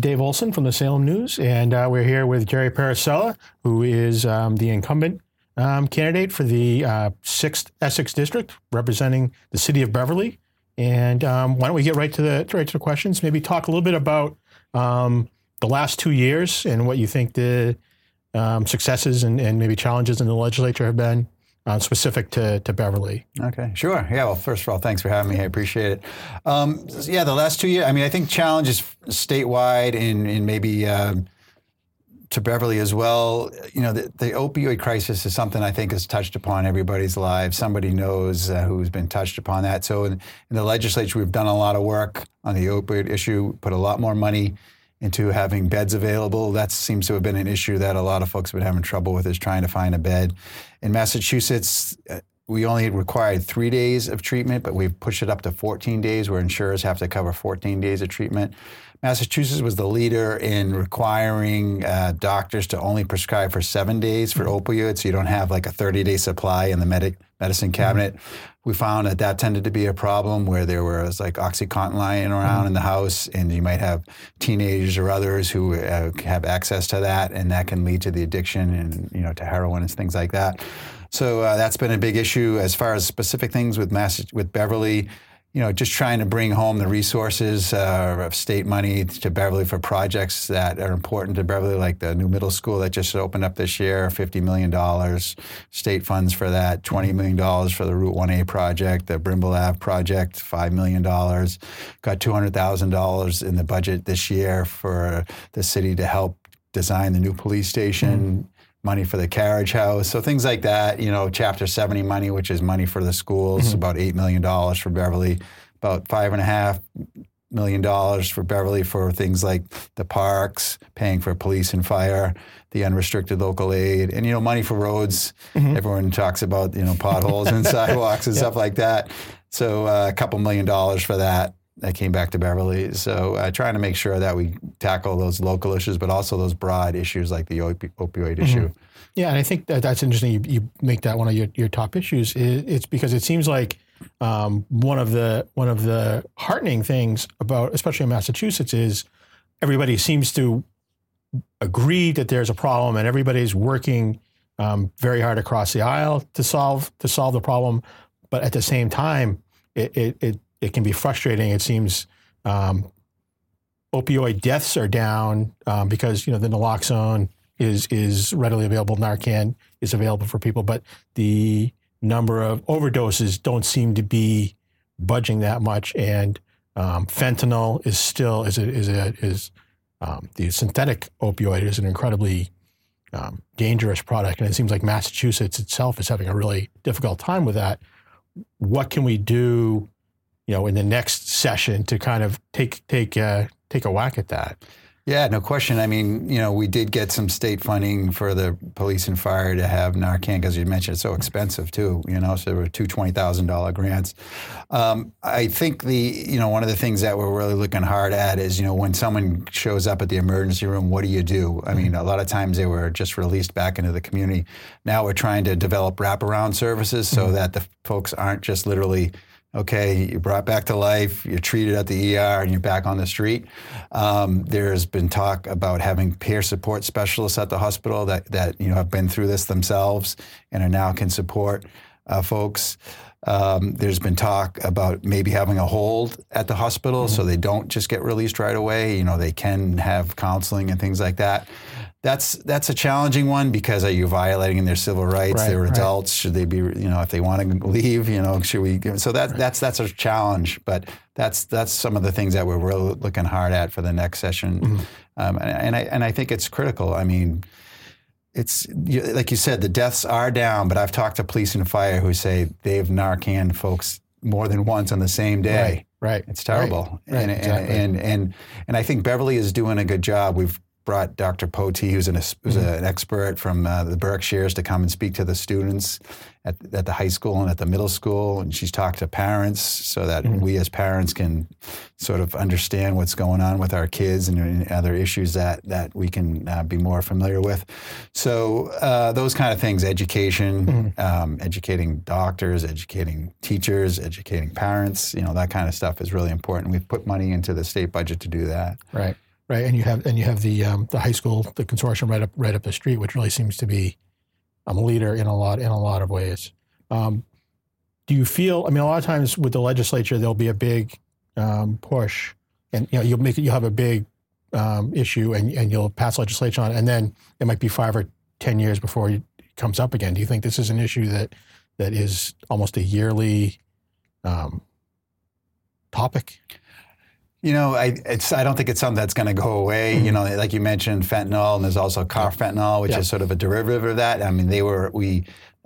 Dave Olson from the Salem News, and uh, we're here with Jerry Parisella, who is um, the incumbent um, candidate for the uh, 6th Essex District, representing the city of Beverly. And um, why don't we get right to the right to the questions? Maybe talk a little bit about um, the last two years and what you think the um, successes and, and, maybe challenges in the legislature have been uh, specific to, to Beverly. Okay, sure. Yeah, well, first of all, thanks for having me. I appreciate it. Um, yeah, the last two years, I mean, I think challenges statewide and, and maybe um, to Beverly as well. You know, the, the, opioid crisis is something I think has touched upon everybody's lives. Somebody knows uh, who's been touched upon that. So in, in the legislature, we've done a lot of work on the opioid issue, put a lot more money into having beds available. That seems to have been an issue that a lot of folks have been having trouble with is trying to find a bed. In Massachusetts, uh, we only required three days of treatment, but we've pushed it up to 14 days where insurers have to cover 14 days of treatment. Massachusetts was the leader in requiring uh, doctors to only prescribe for seven days for mm-hmm. opioids, so you don't have like a 30 day supply in the medic, medicine cabinet. Mm-hmm. We found that that tended to be a problem where there was like OxyContin lying around mm-hmm. in the house, and you might have teenagers or others who uh, have access to that, and that can lead to the addiction and you know to heroin and things like that. So uh, that's been a big issue as far as specific things with Mass- with Beverly you know, just trying to bring home the resources uh, of state money to Beverly for projects that are important to Beverly, like the new middle school that just opened up this year, $50 million, state funds for that, $20 million for the Route 1A project, the Brimbal Ave project, $5 million. Got $200,000 in the budget this year for the city to help design the new police station. Money for the carriage house. So things like that, you know, Chapter 70 money, which is money for the schools, mm-hmm. about $8 million for Beverly, about five and a half million dollars for Beverly for things like the parks, paying for police and fire, the unrestricted local aid, and you know money for roads. Mm-hmm. Everyone talks about you know potholes and sidewalks and yep. stuff like that. So uh, a couple million dollars for that that came back to Beverly. So uh, trying to make sure that we tackle those local issues, but also those broad issues like the opi- opioid mm-hmm. issue. Yeah, and I think that that's interesting. You, you make that one of your, your top issues. It's because it seems like um, one of the one of the heartening things about, especially in Massachusetts, is everybody seems to agree that there's a problem, and everybody's working um, very hard across the aisle to solve to solve the problem. But at the same time, it, it, it it can be frustrating. It seems um, opioid deaths are down um, because you know the naloxone is is readily available. Narcan is available for people, but the number of overdoses don't seem to be budging that much. And um, fentanyl is still is a, is a, is um, the synthetic opioid is an incredibly um, dangerous product, and it seems like Massachusetts itself is having a really difficult time with that. What can we do you know, in the next session to kind of take take uh, take a whack at that. Yeah, no question. I mean, you know, we did get some state funding for the police and fire to have Narcan because you mentioned it's so expensive too. You know, so there were two twenty thousand dollar grants. Um, I think the you know one of the things that we're really looking hard at is you know when someone shows up at the emergency room, what do you do? I mean, a lot of times they were just released back into the community. Now we're trying to develop wraparound services so mm-hmm. that the folks aren't just literally Okay, you're brought back to life, you're treated at the ER, and you're back on the street. Um, there's been talk about having peer support specialists at the hospital that, that you know have been through this themselves and are now can support uh, folks. Um, there's been talk about maybe having a hold at the hospital mm-hmm. so they don't just get released right away. You know, they can have counseling and things like that that's that's a challenging one because are you violating their civil rights? Right, They're adults. Right. Should they be you know if they want to leave? You know should we? So that right. that's that's a challenge. But that's that's some of the things that we're really looking hard at for the next session. Mm-hmm. Um, and, and, I and I think it's critical. I mean. It's like you said, the deaths are down, but I've talked to police and fire who say they've Narcan folks more than once on the same day. Right. It's terrible. Right. And, exactly. and, and, and, and I think Beverly is doing a good job. We've brought Dr. Potee, who's an, who's mm-hmm. an expert from uh, the Berkshires, to come and speak to the students at, at, the high school and at the middle school. And she's talked to parents so that mm-hmm. we as parents can sort of understand what's going on with our kids and, and other issues that, that we can uh, be more familiar with. So uh, those kind of things, education, mm-hmm. um, educating doctors, educating teachers, educating parents, you know, that kind of stuff is really important. We've put money into the state budget to do that. Right. Right? And you have and you have the um, the high school, the consortium right up right up the street, which really seems to be um, a leader in a lot in a lot of ways. Um, do you feel? I mean, a lot of times with the legislature, there'll be a big um, push, and you know, you'll make you'll have a big um, issue, and and you'll pass legislation on, it, and then it might be five or ten years before it comes up again. Do you think this is an issue that that is almost a yearly um, topic? You know, I it's I don't think it's something that's going to go away. Mm-hmm. You know, like you mentioned, fentanyl, and there's also carfentanil, which yeah. is sort of a derivative of that. I mean, they were we.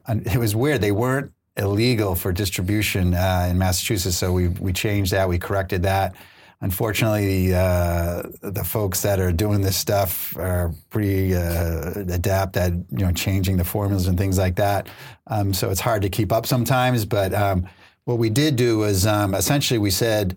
It was weird. They weren't illegal for distribution uh, in Massachusetts, so we we changed that. We corrected that. Unfortunately, uh, the folks that are doing this stuff are pretty uh, adept at you know changing the formulas and things like that. Um, so it's hard to keep up sometimes. But um, what we did do was um, essentially we said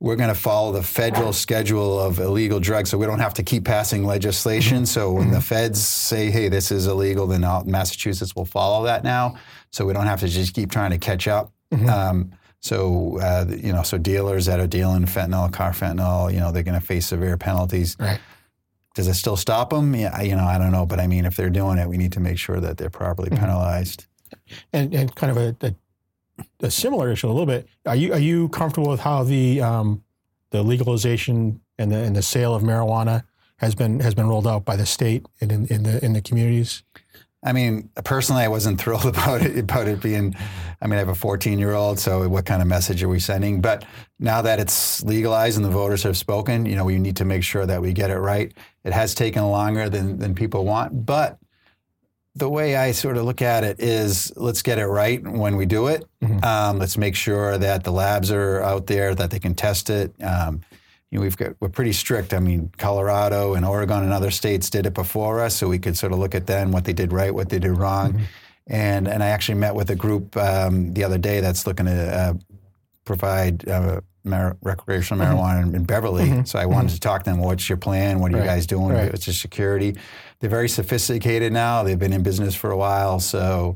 we're going to follow the federal schedule of illegal drugs, so we don't have to keep passing legislation. So when the feds say, "Hey, this is illegal," then Massachusetts will follow that now. So we don't have to just keep trying to catch up. Mm-hmm. Um, so uh, you know, so dealers that are dealing fentanyl, carfentanil, you know, they're going to face severe penalties. Right. Does it still stop them? Yeah, you know, I don't know, but I mean, if they're doing it, we need to make sure that they're properly mm-hmm. penalized. And and kind of a, a a similar issue a little bit. Are you are you comfortable with how the um, the legalization and the and the sale of marijuana has been has been rolled out by the state and in, in the in the communities? I mean, personally, I wasn't thrilled about it about it being. I mean, I have a 14 year old, so what kind of message are we sending? But now that it's legalized and the voters have spoken, you know, we need to make sure that we get it right. It has taken longer than than people want, but the way I sort of look at it is let's get it right when we do it. Mm-hmm. Um, let's make sure that the labs are out there, that they can test it. Um, you know, we've got we're pretty strict. I mean, Colorado and Oregon and other states did it before us, so we could sort of look at them what they did right, what they did wrong. Mm-hmm. And and I actually met with a group um, the other day that's looking to uh, provide uh, mar- recreational mm-hmm. marijuana in, Beverly. Mm-hmm. So I wanted mm-hmm. to talk to them. What's your plan? What are right. you guys doing? Right. It's just security. They're very sophisticated now. They've been in business for a while. So,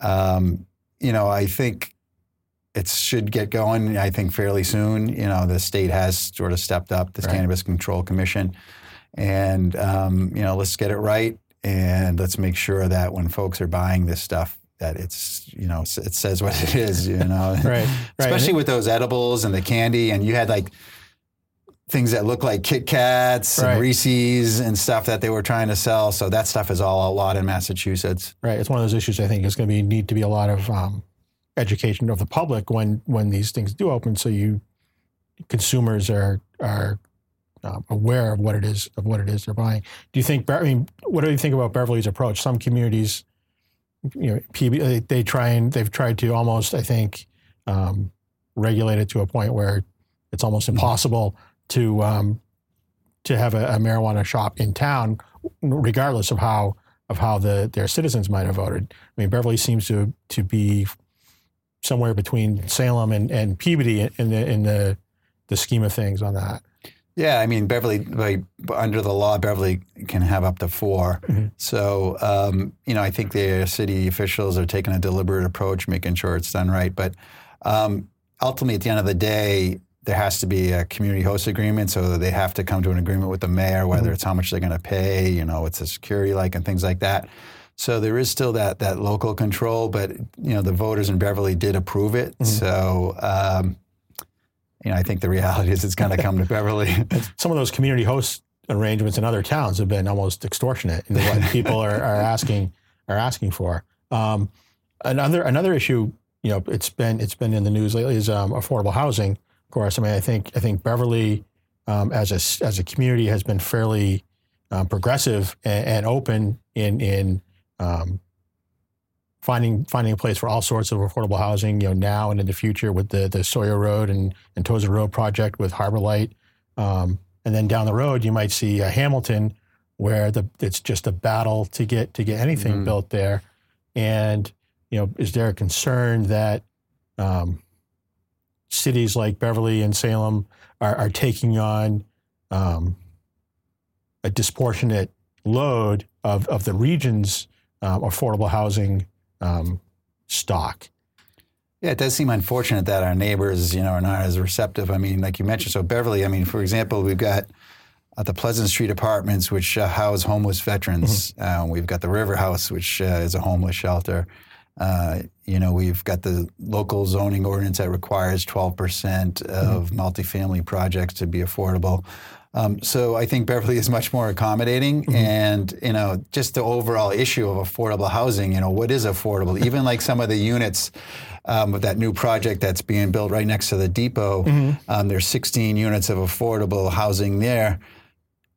um, you know, I think it should get going. I think fairly soon. You know, the state has sort of stepped up this right. Cannabis Control Commission, and um, you know, let's get it right and let's make sure that when folks are buying this stuff, that it's you know it says what it is you know right, especially with those edibles and the candy and you had like things that look like Kit Kats right. and Reese's and stuff that they were trying to sell so that stuff is all outlawed in Massachusetts right it's one of those issues I think is going to be need to be a lot of um, education of the public when when these things do open so you consumers are are um, aware of what it is of what it is they're buying. Do you think? I mean, what do you think about Beverly's approach? Some communities you know, PB, they, they, try and they've tried to almost, I think, um, regulate it to a point where it's almost mm-hmm. To um, to have a, a, marijuana shop in town, regardless of how of how the their citizens might have voted. I mean, Beverly seems to to be somewhere between Salem and, and Peabody in the in the the scheme of things on that. Yeah, I mean Beverly, like, under the law, Beverly can have up to 4 mm-hmm. So um, you know, I think the city officials are taking a deliberate approach, making sure it's done right. But um, ultimately, at the end of the day, there has to be a community host agreement. So they have to come to an agreement with the mayor, whether mm-hmm. it's how much they're going to pay, you know, what's the security like, and things like that. So there is still that that local control, but you know, the voters in Beverly did approve it. Mm-hmm. So. Um, you know, I think the reality is it's going to come to Beverly. Some of those community host arrangements in other towns have been almost extortionate in what people are, are asking are asking for. Um, another another issue, you know, it's been it's been in the news lately is um, affordable housing. Of course, I mean, I think I think Beverly um, as a as a community has been fairly um, progressive and, and, open in in um, finding finding a place for all sorts of affordable housing, you know, now and in the future with the the Sawyer Road and, and Tozer Road project with Harbor Light. Um, and then down the road, you might see uh, Hamilton, where the it's just a battle to get to get anything mm-hmm. built there. And you know, is there a concern that um, cities like Beverly and Salem are, are taking on um, a disproportionate load of, of the region's um, affordable housing um, stock. Yeah, it does seem unfortunate that our neighbors, you know, are not as receptive. I mean, like you mentioned, so Beverly. I mean, for example, we've got uh, the Pleasant Street Apartments, which uh, house homeless veterans. Uh, we've got the River House, which uh, is a homeless shelter. You know, we've got the local zoning ordinance that requires 12% of multifamily projects to be affordable. Um, so I think Beverly is much more accommodating, and you know, just the overall issue of affordable housing. You know, what is affordable? Even like some of the units um, of that new project that's being built right next to the depot. Um, there's 16 units of affordable housing there.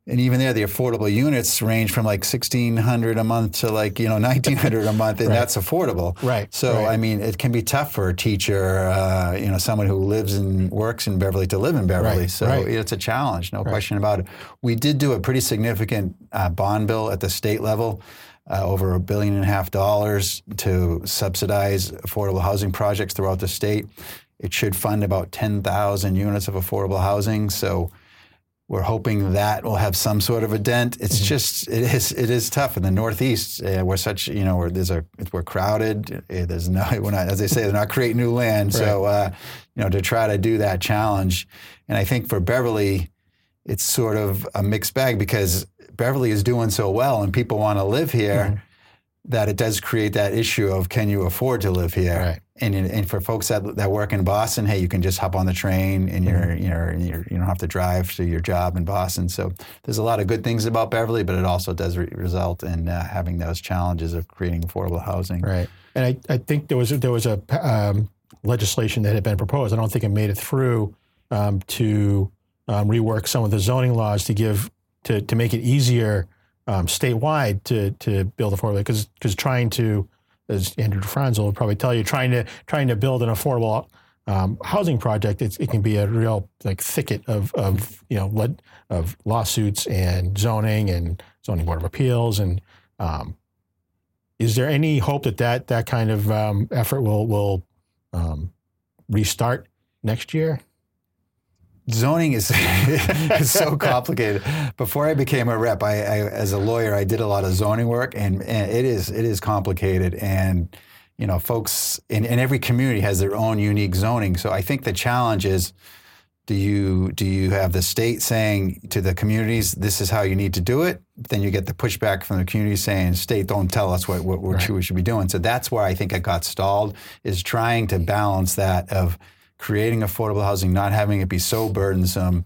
And even there, the affordable units range from like sixteen hundred a month to like you know nineteen hundred a month, and Right. that's affordable. Right, So right. I mean, it can be tough for a teacher, uh, you know, someone who lives and works in Beverly to live in Beverly. Right, so it's a challenge, no question about it. We did do a pretty significant uh, bond bill at the state level. Uh, over a billion and a half dollars to subsidize affordable housing projects throughout the state. It should fund about 10,000 units of affordable housing. So we're hoping that will have some sort of a dent. It's just it is it is tough in the Northeast. Uh, we're such you know we're, there's a we're crowded. Uh, there's no we're not as they say they're not creating new land. So uh, you know to try to do that challenge, and I think for Beverly, it's sort of a mixed bag because Beverly is doing so well and people want to live here. That it does create that issue of can you afford to live here? Right. And, and for folks that, that work in Boston, hey, you can just hop on the train and you're, you're, you're, you don't have to drive to your job in Boston. So there's a lot of good things about Beverly, but it also does re- result in uh, having those challenges of creating affordable housing. Right. And I, I think there was there was a um, legislation that had been proposed. I don't think it made it through um, to um, rework some of the zoning laws to give to to make it easier um, statewide to to build affordable because because trying to as Andrew DeFranza will probably tell you trying to trying to build an affordable um, housing project it can be a real like thicket of of you know of lawsuits and zoning and zoning board of appeals and um, is there any hope that that, that kind of um, effort will will um, restart next year? Zoning is, is so complicated. Before I became a rep, I, I as a lawyer, I did a lot of zoning work, and, and it is it is complicated. And you know, folks in, in every community has their own unique zoning. So I think the challenge is. Do you do you have the state saying to the communities this is how you need to do it? Then you get the pushback from the community saying state don't tell us what what, what Right. we should be doing. So that's where I think it got stalled is trying to balance that of creating affordable housing, not having it be so burdensome,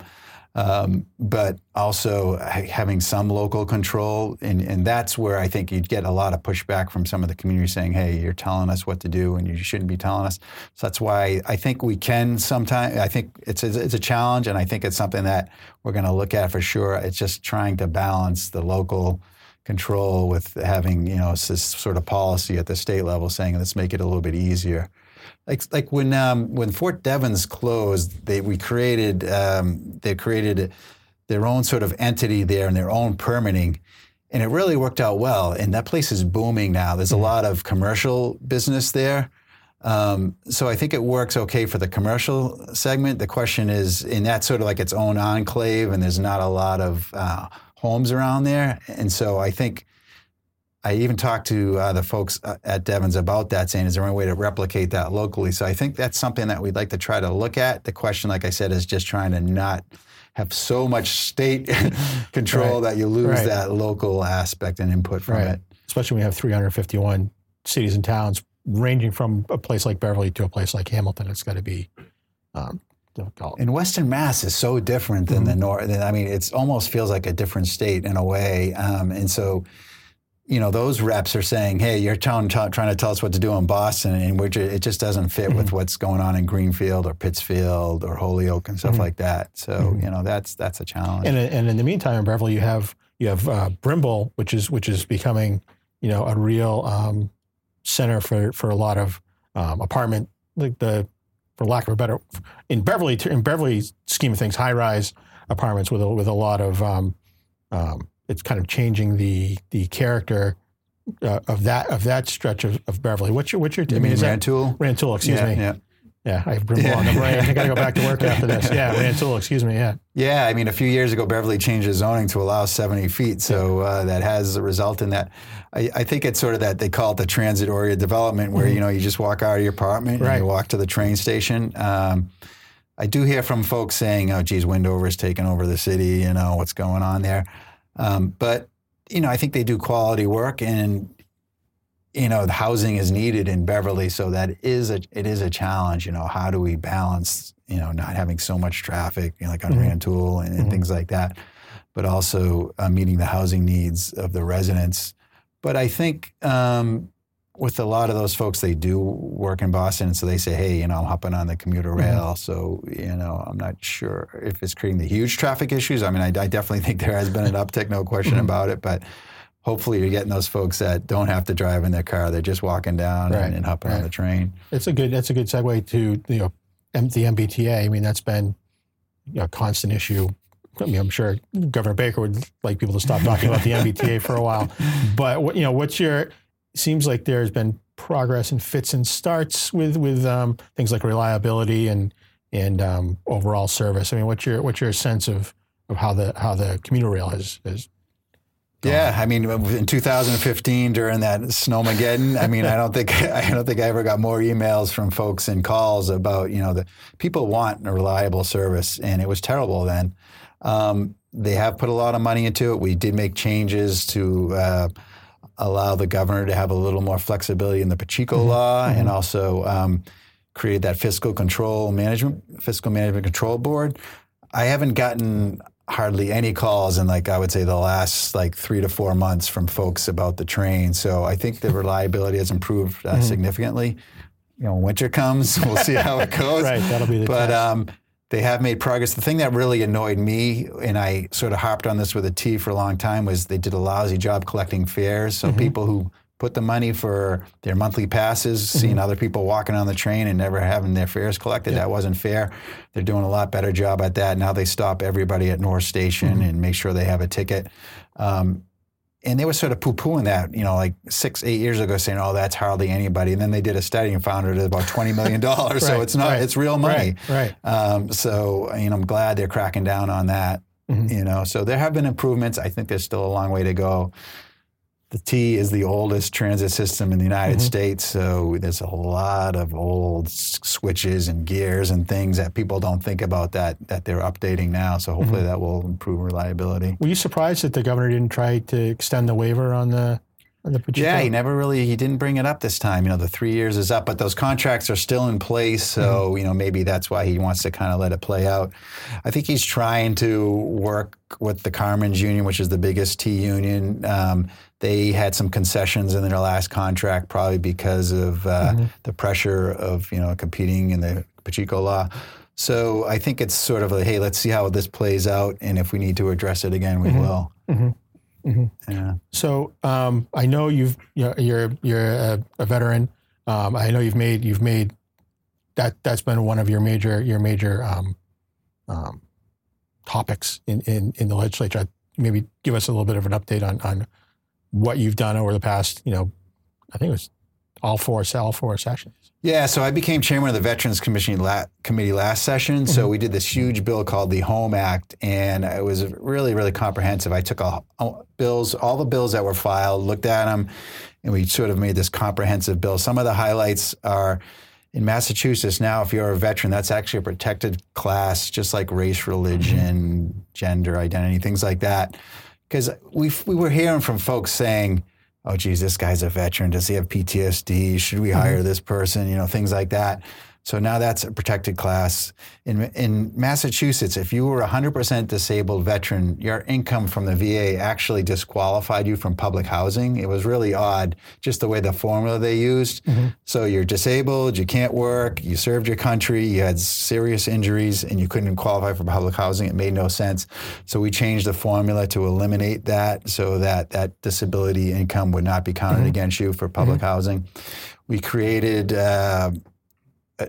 um, but also having some local control. And, and that's where I think you'd get a lot of pushback from some of the community saying, hey, you're telling us what to do and you shouldn't be telling us. So that's why I think we can sometimes, I think it's, a- it's a challenge and I think it's something that we're going to look at for sure. It's just trying to balance the local control with having, you know, this sort of policy at the state level saying, let's make it a little bit easier like like when um, when Fort Devens closed, they we created um, they created their own sort of entity there and their own permitting, and it really worked out well. And that place is booming now. There's a lot of commercial business there. Um, so I think it works okay for the commercial segment. The question is, and that's sort of like its own enclave, and there's not a lot of uh, homes around there. And so I think I even talked to uh, the folks uh, at Devens about that, saying, is there any way to replicate that locally? So I think that's something that we'd like to try to look at. The question, like I said, is just trying to not have so much state control Right. that you lose Right. that local aspect and input from Right. it. Especially when you have 351 cities and towns, ranging from a place like Beverly to a place like Hamilton. It's got to be um, difficult. And Western Mass is so different than the North. I mean, it almost feels like a different state in a way. Um, and so, you know, those reps are saying, "Hey, you're telling, trying to tell us what to do in Boston, and ju- it just doesn't fit with what's going on in Greenfield or Pittsfield or Holyoke and stuff like that." So, you know, that's that's a challenge. And, and in the meantime, in Beverly, you have you have uh, Brimbal, which is which is becoming you know a real um, center for for a lot of um, apartment like the for lack of a better in Beverly in Beverly's scheme of things, high rise apartments with a, with a lot of um, um, it's kind of changing the the character uh, of that of that stretch of, of Beverly. What's your what's your I You mean, mean is that Rantoul? Rantoul? Excuse yeah, me. Yeah. Yeah, I have Brimbal on the brain. I got to go back to work after this. Yeah, Rantoul. Excuse me. Yeah. Yeah, I mean, a few years ago, Beverly changed the zoning to allow 70 feet. So uh, that has a result in that. I, I think it's sort of that they call it the transit-oriented development, where you know you just walk out of your apartment Right. and you walk to the train station. Um, I do hear from folks saying, "Oh, geez, Windover's taking over the city. You know what's going on there." Um, but you know, I think they do quality work, and you know, the housing is needed in Beverly, so that is a it is a challenge. You know, how do we balance you know not having so much traffic, you know, like on mm-hmm. Rantoul and, and mm-hmm. things like that, but also uh, meeting the housing needs of the residents. But I think um, with a lot of those folks, they do work in Boston, so they say, "Hey, you know, I'm hopping on the commuter mm-hmm. rail." Mm-hmm. So, you know, I'm not sure if it's creating the huge traffic issues. I mean, I, I definitely think there has been an uptick, no question mm-hmm. about it. But hopefully, you're getting those folks that don't have to drive in their car; they're just walking down right. and, and, hopping right. on the train. It's a good. That's a good segue to you know the MBTA. I mean, that's been you know, a constant issue. I mean, I'm sure Governor Baker would like people to stop talking about the MBTA for a while. But what you know, what's your seems like there's been progress and fits and starts with with um, things like reliability and and um, overall service. I mean, what's your what's your sense of of how the how the commuter rail has yeah, I mean, in 2015 during that snowmageddon, I mean, I don't think I don't think I ever got more emails from folks and calls about you know the people want a reliable service, and it was terrible then. Um, they have put a lot of money into it. We did make changes to uh, allow the governor to have a little more flexibility in the Pacheco mm-hmm. law, mm-hmm. and also um, created that fiscal control management fiscal management control board. I haven't gotten hardly any calls in like I would say the last like three to four months from folks about the train. So I think the reliability has improved uh, mm-hmm. significantly. You know, winter comes, we'll see how it goes. right, that'll be the. But um, they have made progress. The thing that really annoyed me, and I sort of harped on this with a T for a long time, was they did a lousy job collecting fares. So mm-hmm. people who put the money for their monthly passes, mm-hmm. seeing other people walking on the train and never having their fares collected. Yeah. That wasn't fair. They're doing a lot better job at that. Now they stop everybody at North Station mm-hmm. and make sure they have a ticket. Um, and they were sort of poo-pooing that, you know, like six, eight years ago, saying, "Oh, that's hardly anybody." And then they did a study and found it at about twenty million dollars. right, so it's not, right, it's real money. Right. right. Um, so, you know, I'm glad they're cracking down on that. Mm-hmm. You know, so there have been improvements. I think there's still a long way to go the T is the oldest transit system in the United mm-hmm. States, so there's a lot of old switches and gears and things that people don't think about that that they're updating now. So hopefully mm-hmm. that will improve reliability. Were you surprised that the governor didn't try to extend the waiver on the on the Yeah, he never really he didn't bring it up this time. You know, the three years is up, but those contracts are still in place. So mm-hmm. you know maybe that's why he wants to kind of let it play out. I think he's trying to work with the Carmen's Union, which is the biggest T union. Um, they had some concessions in their last contract, probably because of uh, mm-hmm. the pressure of you know competing in the Pacheco law. So I think it's sort of like, hey, let's see how this plays out, and if we need to address it again, we mm-hmm. will. Mm-hmm. Yeah. So um, I know you've you're you're, you're a, a, veteran. Um, I know you've made you've made that that's been one of your major your major um, um topics in, in in the legislature. Maybe give us a little bit of an update on on what you've done over the past, you know, I think it was all four, all four sessions. Yeah, so I became chairman of the Veterans Commission la- Committee last session. Mm-hmm. So we did this huge bill called the Home Act, and it was really, really comprehensive. I took all, all bills, all the bills that were filed, looked at them, and we sort of made this comprehensive bill. Some of the highlights are in Massachusetts now, if you're a veteran, that's actually a protected class, just like race, religion, mm-hmm. gender identity, things like that because we we were hearing from folks saying, "Oh, geez, this guy's a veteran. Does he have PTSD? Should we hire mm-hmm. this person?" You know, things like that. So now that's a protected class. In, in Massachusetts, if you were a 100% disabled veteran, your income from the VA actually disqualified you from public housing. It was really odd, just the way the formula they used. Mm-hmm. So you're disabled, you can't work, you served your country, you had serious injuries, and you couldn't qualify for public housing. It made no sense. So we changed the formula to eliminate that so that that disability income would not be counted mm-hmm. against you for public mm-hmm. housing. We created uh,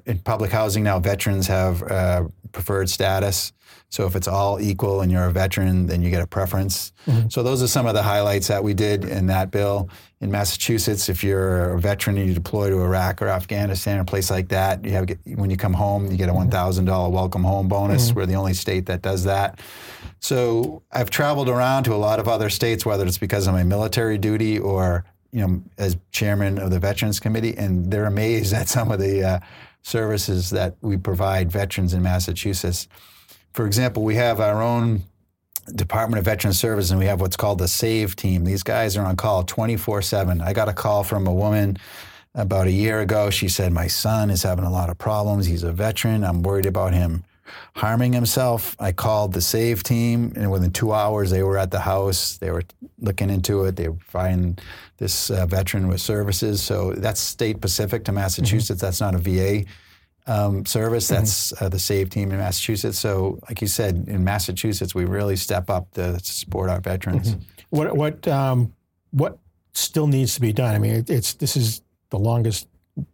in public housing now, veterans have uh, preferred status. So if it's all equal and you're a veteran, then you get a preference. Mm-hmm. So those are some of the highlights that we did in that bill. In Massachusetts, if you're a veteran and you deploy to Iraq or Afghanistan or a place like that, you have when you come home, you get a mm-hmm. $1,000 welcome home bonus. Mm-hmm. We're the only state that does that. So I've traveled around to a lot of other states, whether it's because of my military duty or you know as chairman of the Veterans Committee, and they're amazed at some of the uh, services that we provide veterans in Massachusetts. For example, we have our own Department of Veteran Service, and we have what's called the SAVE team. These guys are on call 24 7. I got a call from a woman about a year ago. She said, My son is having a lot of problems. He's a veteran. I'm worried about him harming himself. I called the SAVE team, and within two hours, they were at the house. They were looking into it. They were finding this uh, veteran with services. So that's state specific to Massachusetts. Mm-hmm. That's not a VA um, service. Mm-hmm. That's uh, the SAVE team in Massachusetts. So, like you said, in Massachusetts, we really step up to support our veterans. Mm-hmm. What what um, what still needs to be done? I mean, it's this is the longest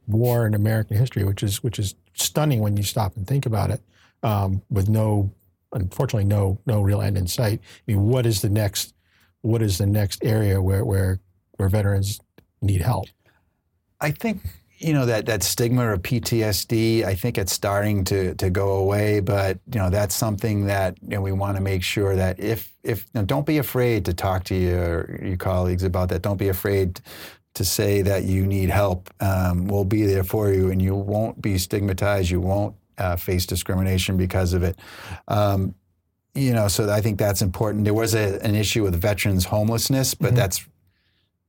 war in American history, which is which is stunning when you stop and think about it. Um, with no, unfortunately, no no real end in sight. I mean, what is the next? What is the next area where where where veterans need help? I think you know that that stigma of PTSD. I think it's starting to to go away, but you know that's something that you know, we want to make sure that if if you know, don't be afraid to talk to your your colleagues about that. Don't be afraid to say that you need help. Um, we'll be there for you, and you won't be stigmatized. You won't uh, face discrimination because of it. Um, you know, so I think that's important. There was a, an issue with veterans homelessness, but mm-hmm. that's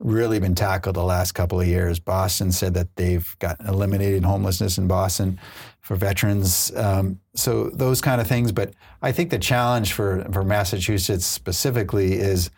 really been tackled the last couple of years. Boston said that they've got eliminated homelessness in Boston for veterans. Um, so those kind of things. But I think the challenge for, for Massachusetts specifically is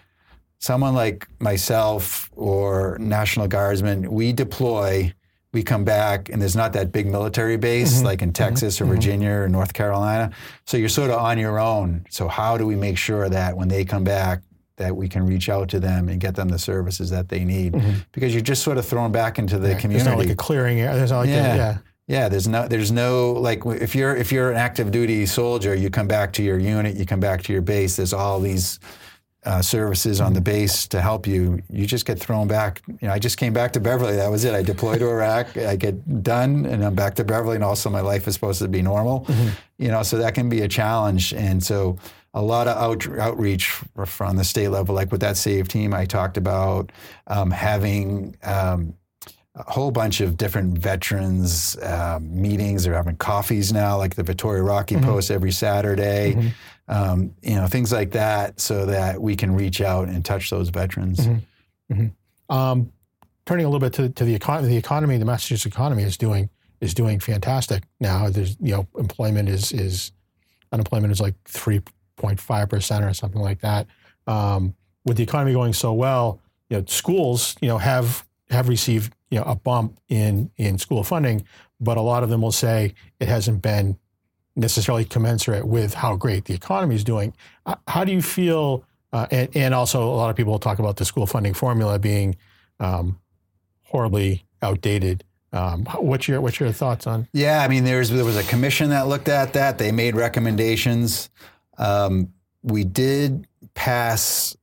someone like myself or National Guardsmen, we deploy, we come back, and there's not that big military base mm-hmm. like in mm-hmm. Texas mm-hmm. or Virginia or North Carolina. So you're sort of on your own. So how do we make sure that when they come back, that we can reach out to them and get them the services that they need mm-hmm. because you're just sort of thrown back into the yeah, community. There's not like a clearing area. There's not like yeah. A, yeah. Yeah, there's no, there's no like if you're if you're an active duty soldier, you come back to your unit, you come back to your base. There's all these uh, services on the base to help you. You just get thrown back. You know, I just came back to Beverly. That was it. I deployed to Iraq. I get done, and I'm back to Beverly. And also, my life is supposed to be normal. Mm-hmm. You know, so that can be a challenge. And so, a lot of out, outreach from the state level, like with that SAVE team I talked about, um, having um, a whole bunch of different veterans uh, meetings. They're having coffees now, like the Vittori-Rocci mm-hmm. Post every Saturday. Mm-hmm. Um, you know, things like that, so that we can reach out and touch those veterans. Mm-hmm. mm-hmm. Um, turning a little bit to, to the economy, the economy, the Massachusetts economy is doing is doing fantastic now. There's you know, employment is is unemployment is like three 0.5% or something like that. Um, with the economy going so well, you know, schools, you know, have have received you know a bump in in school funding, but a lot of them will say it hasn't been necessarily commensurate with how great the economy is doing. Uh, how do you feel? Uh, and, and, also, a lot of people talk about the school funding formula being um, horribly outdated. Um, what's your what's your thoughts on? Yeah, I mean, there's there was a commission that looked at that. They made recommendations. Um, we did pass.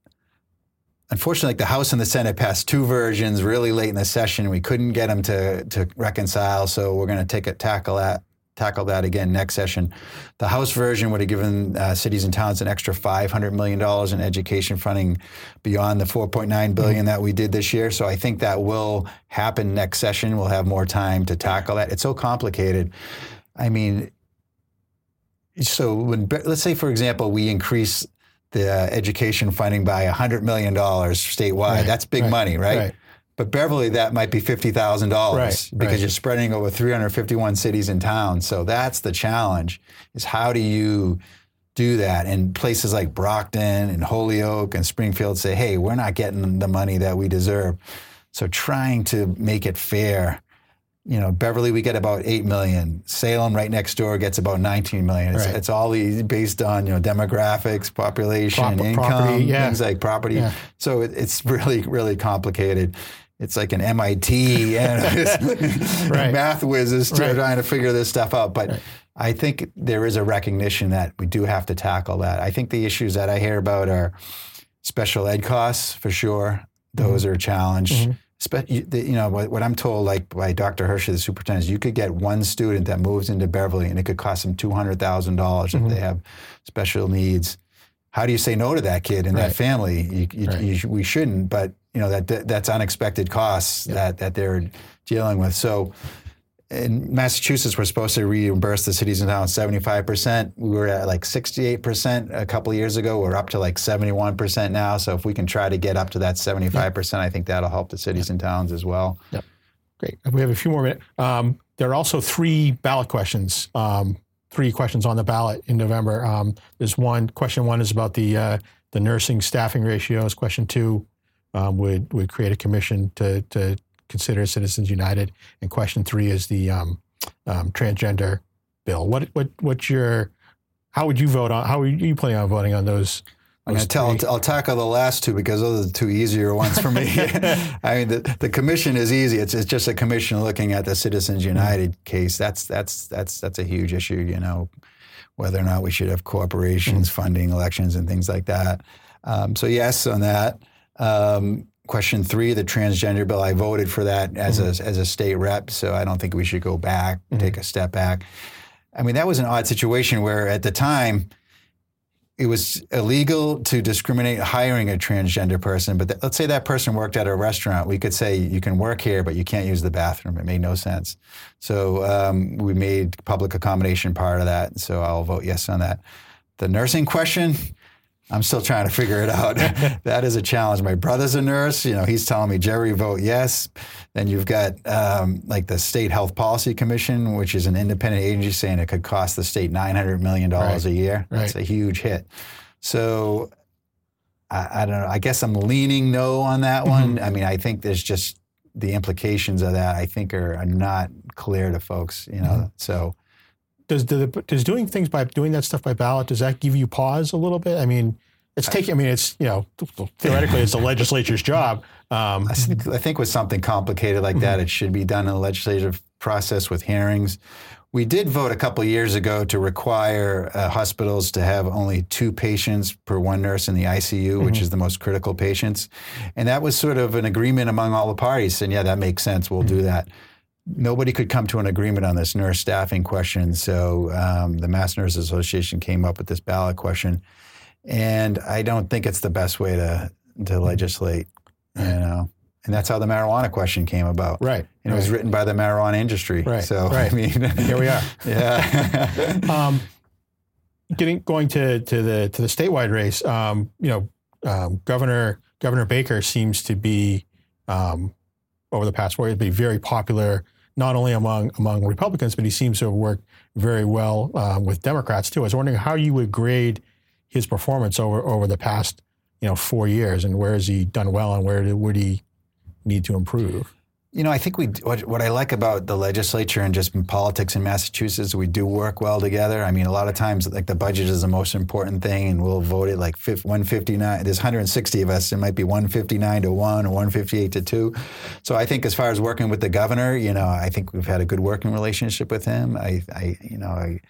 Unfortunately, like the House and the Senate passed two versions really late in the session. We couldn't get them to to reconcile, so we're going to take a tackle that tackle that again next session. The House version would have given uh, cities and towns an extra $500 million in education funding beyond the $4.9 billion mm-hmm. that we did this year. So I think that will happen next session. We'll have more time to tackle that. It's so complicated. I mean, so when let's say for example we increase the education funding by $100 million statewide right, that's big right, money right? right? But beverly that might be $50000 because you're spreading over 351 cities and towns so that's the challenge is how do you do that and places like brockton and holyoke and springfield say hey we're not getting the money that we deserve so trying to make it fair you know, Beverly, we get about 8 million. Salem, right next door, gets about 19 million. It's, right. it's all based on, you know, demographics, population, income, property, yeah. things like property. Yeah. So it, it's really, really complicated. It's like an MIT and right. math whizzes right. trying to figure this stuff out. But I think there is a recognition that we do have to tackle that. I think the issues that I hear about are special ed costs, for sure. Those mm-hmm. are a challenge. Mm-hmm you know what I'm told, like by Dr. Hiersche, the superintendent, is you could get one student that moves into Beverly, and it could cost them two hundred thousand dollars if mm-hmm. they have special needs. How do you say no to that kid and right. that family? You, you, right. you, we shouldn't, but you know that that's unexpected costs yeah. that that they're dealing with. So in Massachusetts, we're supposed to reimburse the cities and towns 75%. We were at like 68% a couple of years ago. We're up to like 71% now. So if we can try to get up to that 75%, I think that'll help the cities and towns as well. Yep. Great. We have a few more minutes. Um, there are also three ballot questions, um, three questions on the ballot in November. Um, there's one, question one is about the, uh, the nursing staffing ratios. Question two um, would, would create a commission to, to consider Citizens United. And question three is the um, um, transgender bill. What what what's your how would you vote on? How are you planning on voting on those? I'm going to tell. I'll, I'll tackle the last two because those are the two easier ones for me. I mean, the, the commission is easy. It's, it's just a commission looking at the Citizens United mm-hmm. case. That's that's that's that's a huge issue. You know, whether or not we should have corporations mm-hmm. funding elections and things like that. Um, so yes, on that. Um, question three, the transgender bill, I voted for that as mm-hmm. a as a state rep, so I don't think we should go back, mm-hmm. take a step back. I mean, that was an odd situation where at the time it was illegal to discriminate hiring a transgender person. But th- let's say that person worked at a restaurant. We could say you can work here, but you can't use the bathroom. It made no sense. So um, we made public accommodation part of that. So I'll vote yes on that. The nursing question, I'm still trying to figure it out. that is a challenge. My brother's a nurse. You know, he's telling me, Jerry, vote yes. Then you've got um, like the State Health Policy Commission, which is an independent agency saying it could cost the state $900 million right. a year. Right. That's a huge hit. So I, I, don't know. I guess I'm leaning no on that mm-hmm. one. I mean, I think there's just the implications of that, I think, are, are not clear to folks, you know. Mm-hmm. So does the, does doing things by doing that stuff by ballot does that give you pause a little bit? I mean, it's taking. I mean, it's you know theoretically it's the legislature's job. Um, I, think, I think with something complicated like that, mm-hmm. it should be done in the legislative process with hearings. We did vote a couple years ago to require uh, hospitals to have only two patients per one nurse in the ICU, mm-hmm. which is the most critical patients, and that was sort of an agreement among all the parties. And yeah, that makes sense. We'll mm-hmm. do that nobody could come to an agreement on this nurse staffing question. So um, the Mass Nurses Association came up with this ballot question, and I don't think it's the best way to to legislate. You know, and that's how the marijuana question came about. Right. And it was written by the marijuana industry. Right. So right. I mean, here we are. yeah. um, getting going to to the to the statewide race. Um, you know, um, Governor Governor Baker seems to be um, over the past four years be very popular not only among among Republicans, but he seems to have worked very well um, with Democrats too. I was wondering how you would grade his performance over over the past you know four years, and where has he done well, and where would he need to improve? You know, I think we what, what, I like about the legislature and just politics in Massachusetts, we do work well together. I mean, a lot of times, like the budget is the most important thing, and we'll vote it like 159. There's 160 of us. It might be 159 to one or 158 to two. So I think, as far as working with the governor, you know, I think we've had a good working relationship with him. I, I you know, I,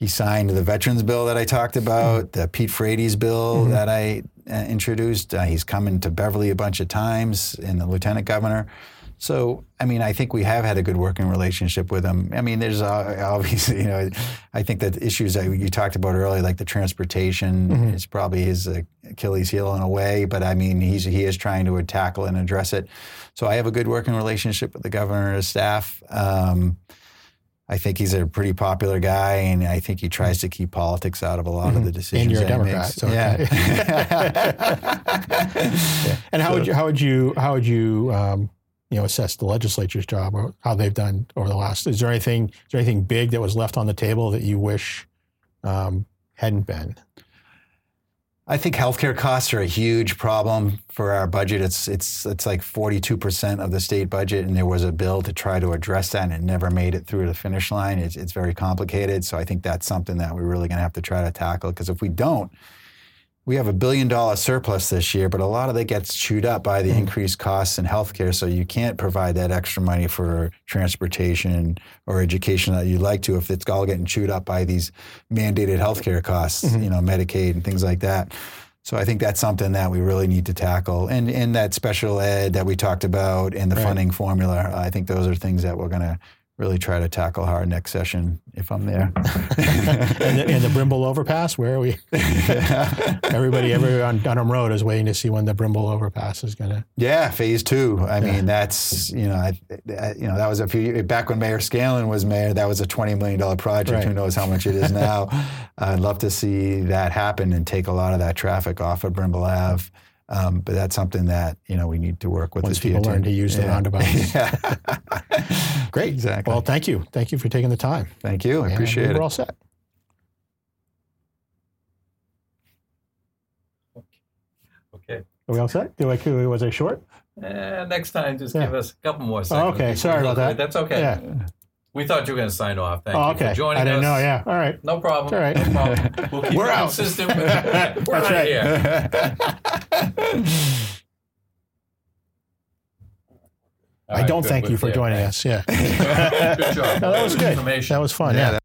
he signed the veterans bill that I talked about, the Pete Frates bill mm-hmm. that I uh, introduced. Uh, he's coming to Beverly a bunch of times, and the lieutenant governor. So, I mean, I think we have had a good working relationship with them. I mean, there's uh, obviously, you know, I think that issues that you talked about earlier, like the transportation, mm-hmm. is probably his Achilles heel in a way. But I mean, he's he is trying to tackle and address it. So I have a good working relationship with the governor and his staff. Um, I think he's a pretty popular guy, and I think he tries to keep politics out of a lot mm-hmm. of the decisions. And you're a Democrat, so yeah. yeah. And how so, would you how would you how would you um, you know, assess the legislature's job or how they've done over the last. Is there anything? Is there anything big that was left on the table that you wish um, hadn't been? I think healthcare costs are a huge problem for our budget. It's it's it's like 42% of the state budget, and there was a bill to try to address that, and it never made it through the finish line. It's, it's very complicated, so I think that's something that we're really going to have to try to tackle. Because if we don't, we have a billion dollar surplus this year, but a lot of that gets chewed up by the mm. increased costs in healthcare. So you can't provide that extra money for transportation or education that you'd like to if it's all getting chewed up by these mandated healthcare costs, mm-hmm. you know, Medicaid and things like that. So I think that's something that we really need to tackle. And in that special ed that we talked about and the right. funding formula, I think those are things that we're going to really try to tackle hard next session if I'm there. and, the, and the Brimbal overpass, where are we? Everybody, everybody on Dunham Road is waiting to see when the Brimbal overpass is going to. Yeah, phase two. I mean, that's you know, I, I, you know, that was a few back when Mayor Scanlon was mayor. That was a twenty million dollar project. Right. Who knows how much it is now? I'd love to see that happen and take a lot of that traffic off of Brimbal Ave. Um, but that's something that you know we need to work with Once the people DOT. learn to use the Yeah. roundabouts. yeah. Great. Exactly. Well, thank you. Thank you for taking the time. Thank you. I And appreciate it. We're all set. Okay. Are we all set? Do I, was I short? Eh, next time, just Yeah. give us a couple more seconds. okay. Sorry about that. That's okay. Yeah. We thought you were going to sign off. Thank Oh, you okay. for joining I didn't us. know. Yeah. All right. No problem. All right. No problem. We'll keep We're it out. consistent. With, we're That's out right. here. All I right, don't good. thank you for clear. joining Thanks. us. Yeah. good job. No, that was good. Information. That was fun. Yeah, yeah.